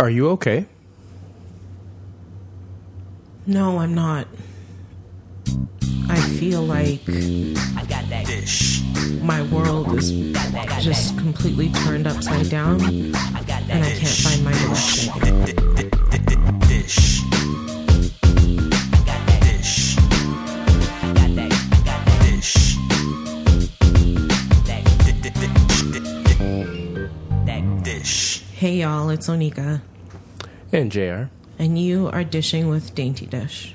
Are you okay? No, I'm not. I feel like I got that dish. my world is just completely turned upside down and I got I can't find my direction. dish. I got that dish. I got that. I got that dish. That that dish. Hey y'all, it's Onika, And JR. and you are dishing with Dainty Dysh.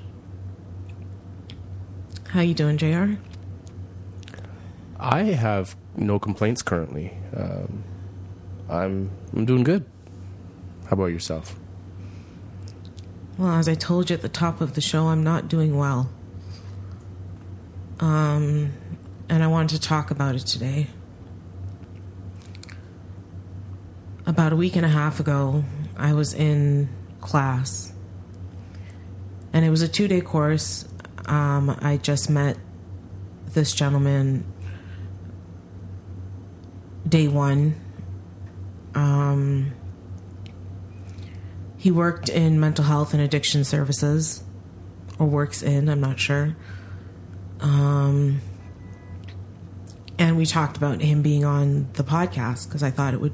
How you doing, JR? I have no complaints currently. Um, I'm I'm doing good. How about yourself? Well, as I told you at the top of the show, I'm not doing well. Um, and I wanted to talk about it today. About a week and a half ago, I was in class, and it was a two day course. Um, I just met this gentleman day one. Um, he worked in mental health and addiction services, or works in, I'm not sure. Um, and we talked about him being on the podcast because I thought it would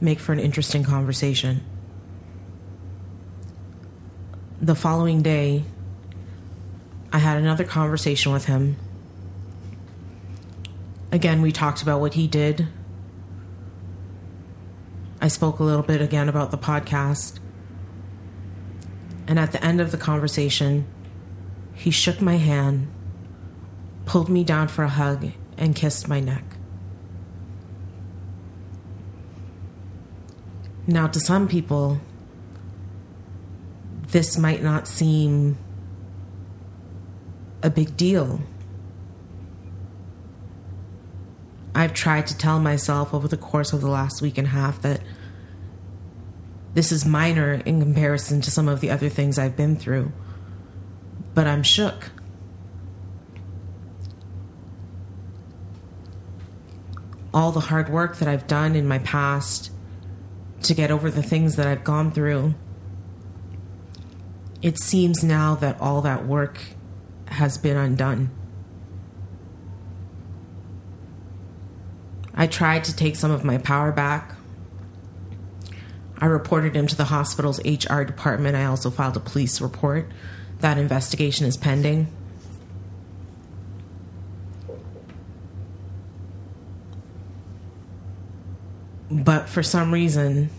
make for an interesting conversation. The following day, I had another conversation with him. Again, we talked about what he did. I spoke a little bit again about the podcast. And at the end of the conversation, he shook my hand, pulled me down for a hug, and kissed my neck. Now, to some people, this might not seem a big deal. I've tried to tell myself over the course of the last week and a half that this is minor in comparison to some of the other things I've been through. But I'm shook. All the hard work that I've done in my past to get over the things that I've gone through, it seems now that all that work has been undone. I tried to take some of my power back. I reported him to the hospital's HR department. I also filed a police report. That investigation is pending. But for some reason,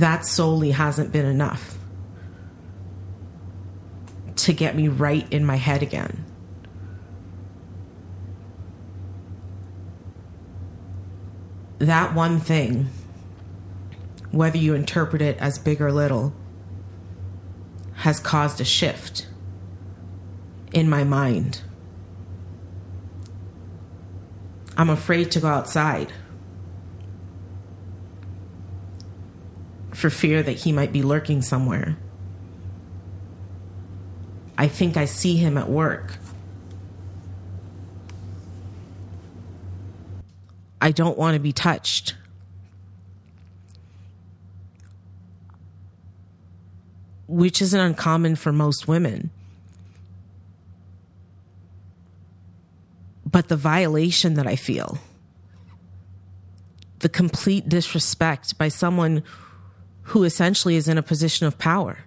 that solely hasn't been enough to get me right in my head again. that one thing, whether you interpret it as big or little, has caused a shift in my mind. I'm afraid to go outside for fear that he might be lurking somewhere. I think I see him at work. I don't want to be touched. Which isn't uncommon for most women. But the violation that I feel, the complete disrespect by someone who essentially is in a position of power.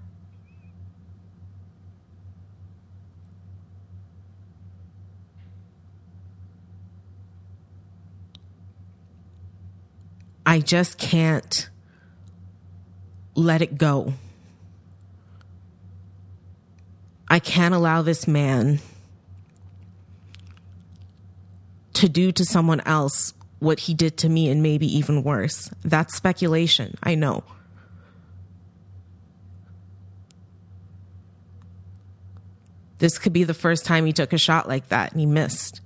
I just can't let it go. I can't allow this man to do to someone else what he did to me and maybe even worse. That's speculation, I know. This could be the first time he took a shot like that and he missed.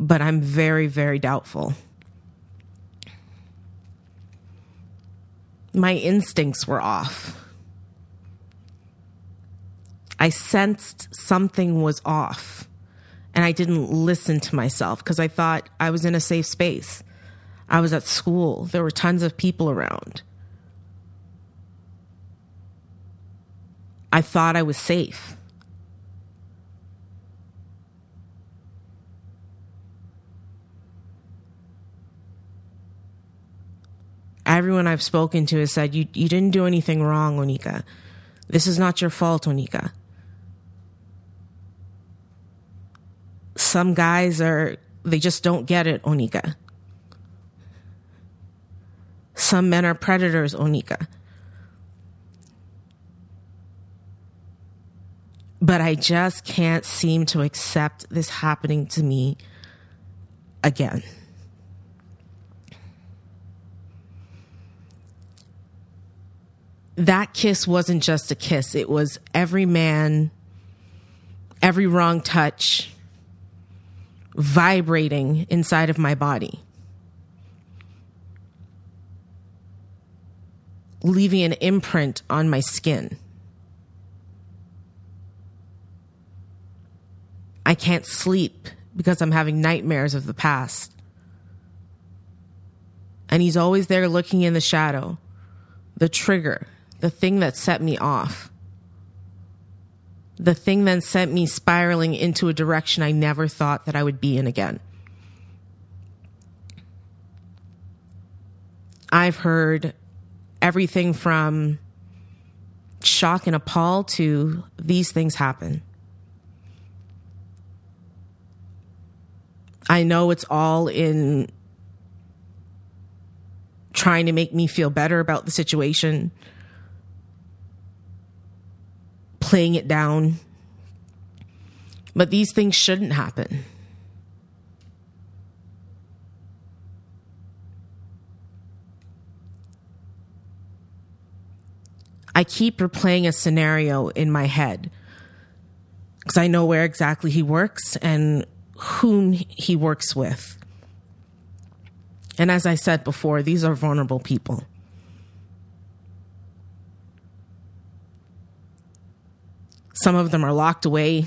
but I'm very, very doubtful. My instincts were off. I sensed something was off. And I didn't listen to myself because I thought I was in a safe space. I was at school, there were tons of people around. I thought I was safe. Everyone I've spoken to has said, you, you didn't do anything wrong, Onika. This is not your fault, Onika. Some guys are, they just don't get it, Onika. Some men are predators, Onika. But I just can't seem to accept this happening to me again. That kiss wasn't just a kiss, it was every man, every wrong touch vibrating inside of my body. leaving an imprint on my skin. I can't sleep because I'm having nightmares of the past. And he's always there looking in the shadow, the trigger, the thing that set me off, the thing that sent me spiraling into a direction I never thought that I would be in again. I've heard everything from shock and appall to these things happen. I know it's all in trying to make me feel better about the situation, playing it down. But these things shouldn't happen. I keep replaying a scenario in my head because I know where exactly he works and whom he works with. And as I said before, these are vulnerable people. Some of them are locked away.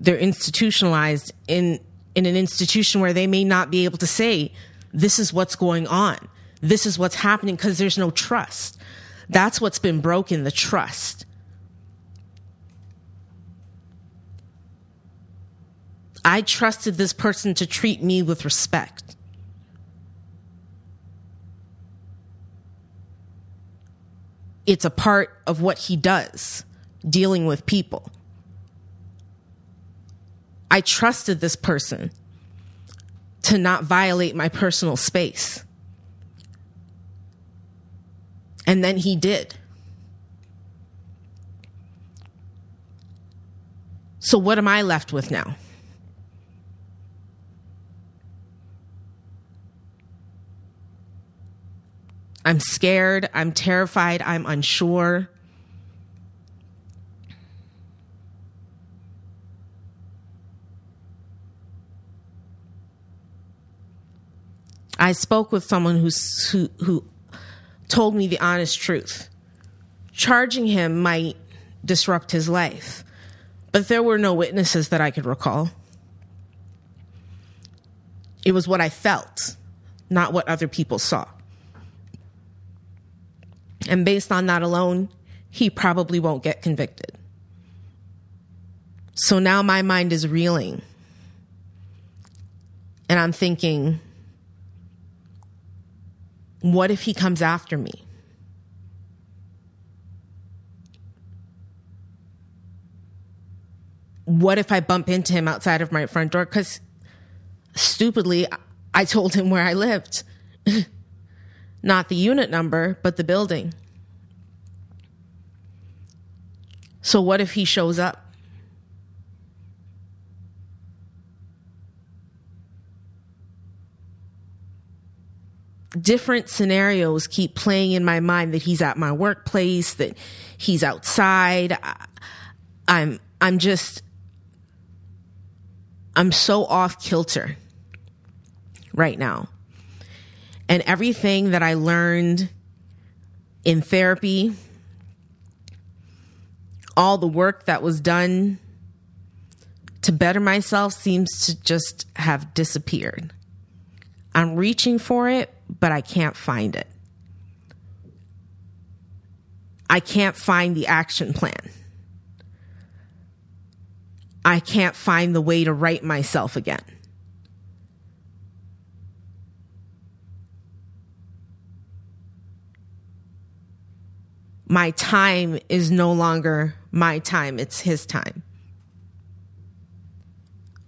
They're institutionalized in, in an institution where they may not be able to say, this is what's going on. This is what's happening because there's no trust. That's what's been broken the trust. I trusted this person to treat me with respect. It's a part of what he does, dealing with people. I trusted this person to not violate my personal space. And then he did. So, what am I left with now? I'm scared. I'm terrified. I'm unsure. I spoke with someone who's, who who told me the honest truth. Charging him might disrupt his life, but there were no witnesses that I could recall. It was what I felt, not what other people saw. And based on that alone, he probably won't get convicted. So now my mind is reeling. And I'm thinking, what if he comes after me? What if I bump into him outside of my front door? Because stupidly, I told him where I lived. Not the unit number, but the building. So, what if he shows up? different scenarios keep playing in my mind that he's at my workplace, that he's outside. I'm I'm just I'm so off kilter right now. And everything that I learned in therapy, all the work that was done to better myself seems to just have disappeared. I'm reaching for it, but I can't find it. I can't find the action plan. I can't find the way to right myself again. My time is no longer my time, it's his time.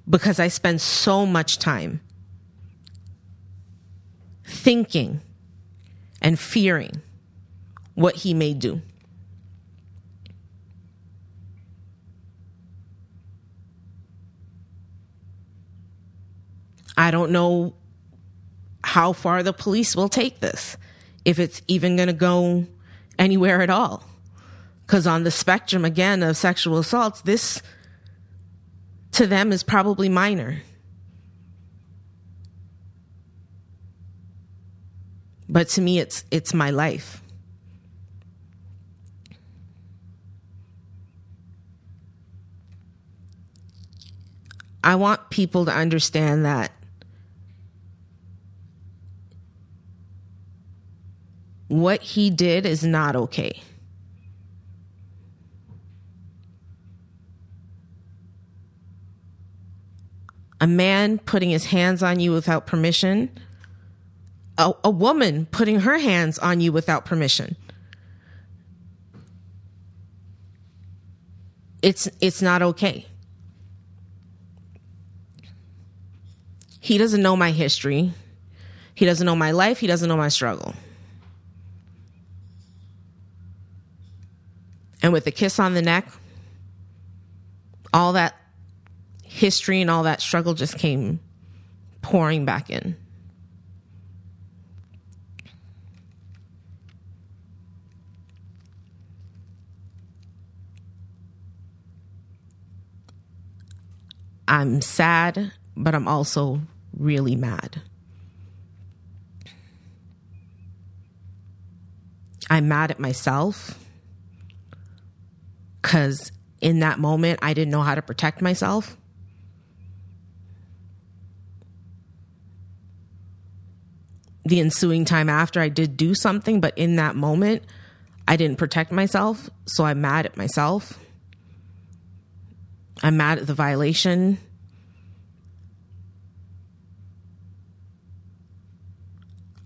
Because I spend so much time thinking and fearing what he may do. I don't know how far the police will take this, if it's even going to go anywhere at all. Because on the spectrum, again, of sexual assaults, this to them is probably minor. But to me, it's it's my life. I want people to understand that what he did is not okay. A man putting his hands on you without permission, a, a woman putting her hands on you without permission. It's it's not okay. He doesn't know my history. He doesn't know my life. He doesn't know my struggle. And with a kiss on the neck, all that history and all that struggle just came pouring back in. I'm sad, but I'm also really mad. I'm mad at myself because in that moment, I didn't know how to protect myself. The ensuing time after, I did do something, but in that moment, I didn't protect myself. So I'm mad at myself. I'm mad at the violation.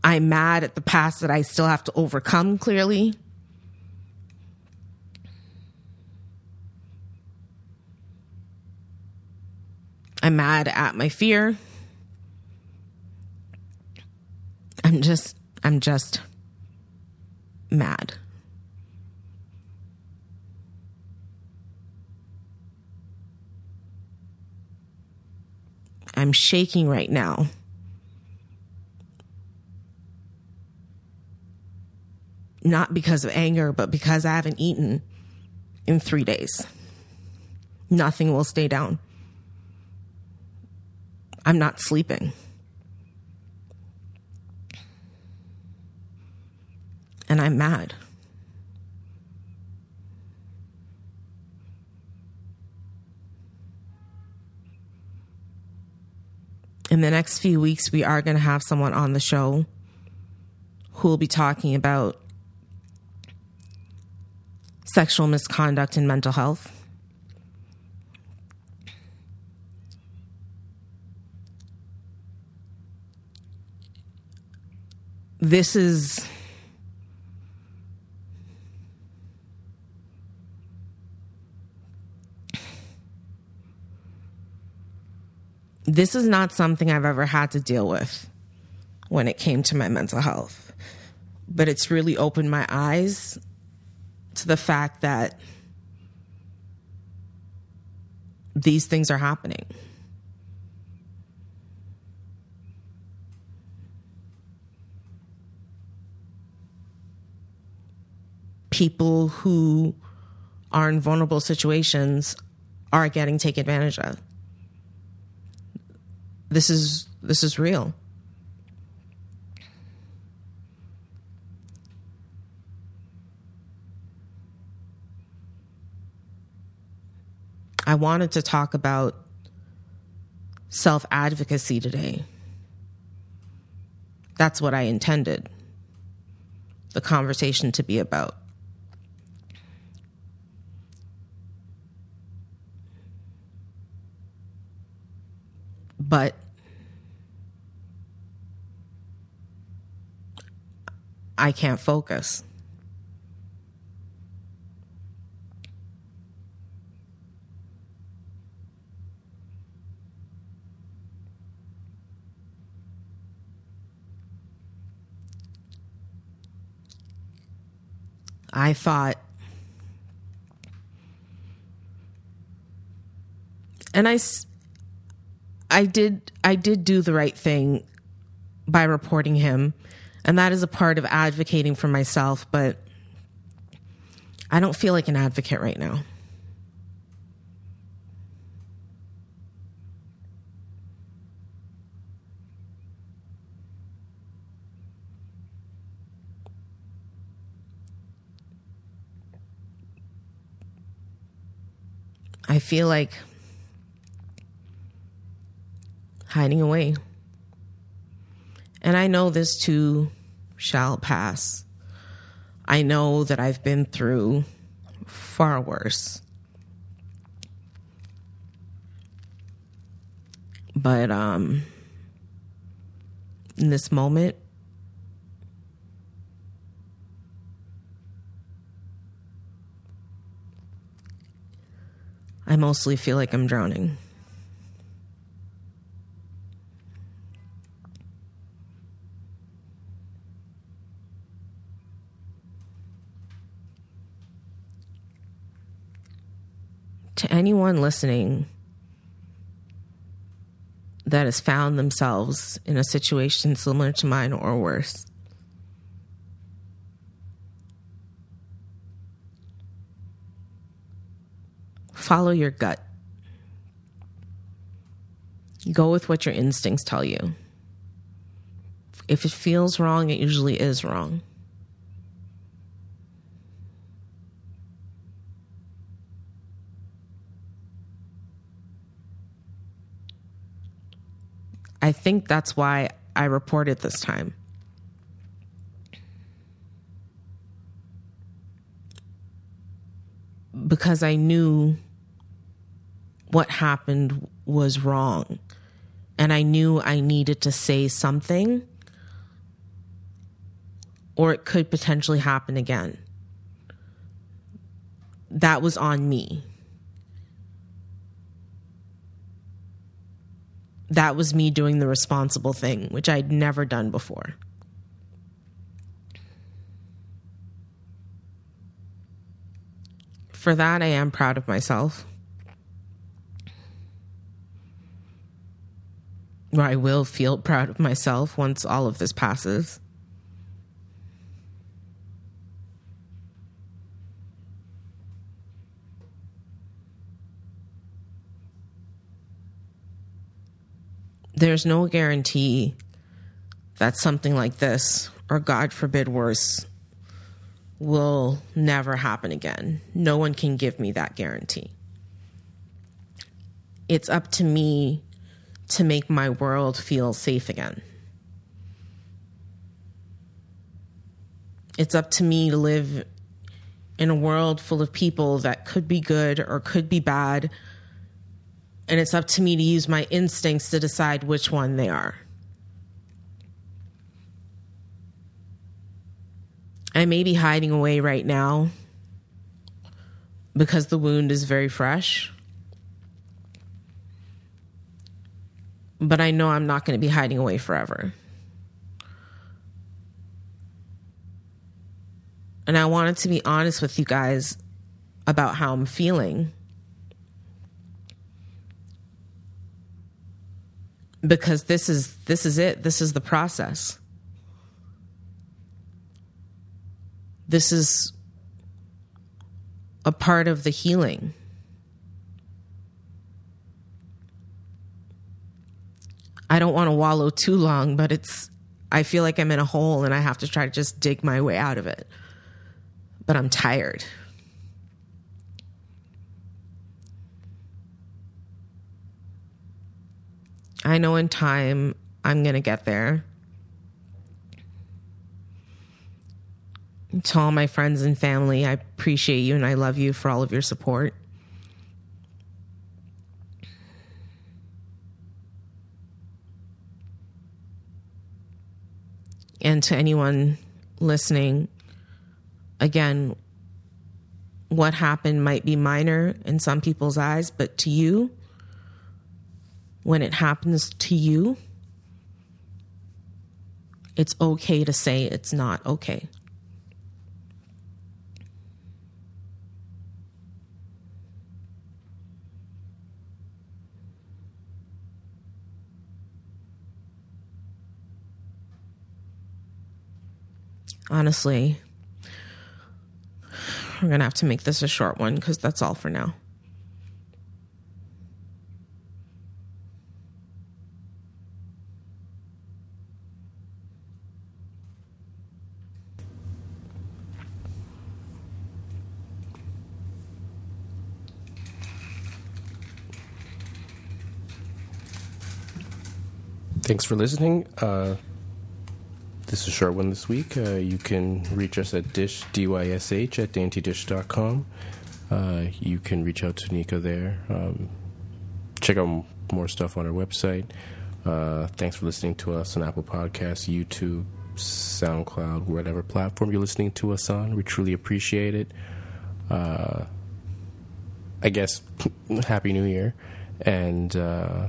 I'm mad at the past that I still have to overcome, clearly. I'm mad at my fear. I'm just, I'm just mad. I'm shaking right now. Not because of anger, but because I haven't eaten in three days. Nothing will stay down. I'm not sleeping. And I'm mad. In the next few weeks, we are going to have someone on the show who will be talking about sexual misconduct and mental health. This is this is not something I've ever had to deal with when it came to my mental health. But it's really opened my eyes to the fact that these things are happening. People who are in vulnerable situations are getting taken advantage of. This is this is real. I wanted to talk about self advocacy today. That's what I intended the conversation to be about. But I can't focus. I thought, and I, I did, I did do the right thing by reporting him, and that is a part of advocating for myself. But I don't feel like an advocate right now. I feel like hiding away. And I know this too shall pass. I know that I've been through far worse. But um in this moment I mostly feel like I'm drowning. To anyone listening that has found themselves in a situation similar to mine or worse, follow your gut. Go with what your instincts tell you. If it feels wrong, it usually is wrong. I think that's why I reported this time. Because I knew what happened was wrong. And I knew I needed to say something, or it could potentially happen again. That was on me. That was me doing the responsible thing, which I'd never done before. For that, I am proud of myself. Or I will feel proud of myself once all of this passes. There's no guarantee that something like this, or God forbid worse, will never happen again. No one can give me that guarantee. It's up to me to make my world feel safe again. It's up to me to live in a world full of people that could be good or could be bad. And it's up to me to use my instincts to decide which one they are. I may be hiding away right now because the wound is very fresh. But I know I'm not going to be hiding away forever. And I wanted to be honest with you guys about how I'm feeling. Because this is this is it. This is the process. This is a part of the healing. I don't want to wallow too long, but it's I feel like I'm in a hole and I have to try to just dig my way out of it. But I'm tired. I know in time I'm going to get there. To all my friends and family, I appreciate you and I love you for all of your support. And to anyone listening, again, what happened might be minor in some people's eyes, but to you, when it happens to you, it's okay to say it's not okay. Honestly, we're going to have to make this a short one because that's all for now. Thanks for listening. Uh, this is a short one this week. Uh, you can reach us at dysh, D-Y-S-H, at daintydysh.com. Uh, you can reach out to Nico there. Um, check out more stuff on our website. Uh, thanks for listening to us on Apple Podcasts, YouTube, SoundCloud, whatever platform you're listening to us on. We truly appreciate it. Uh, I guess, Happy New Year. And uh,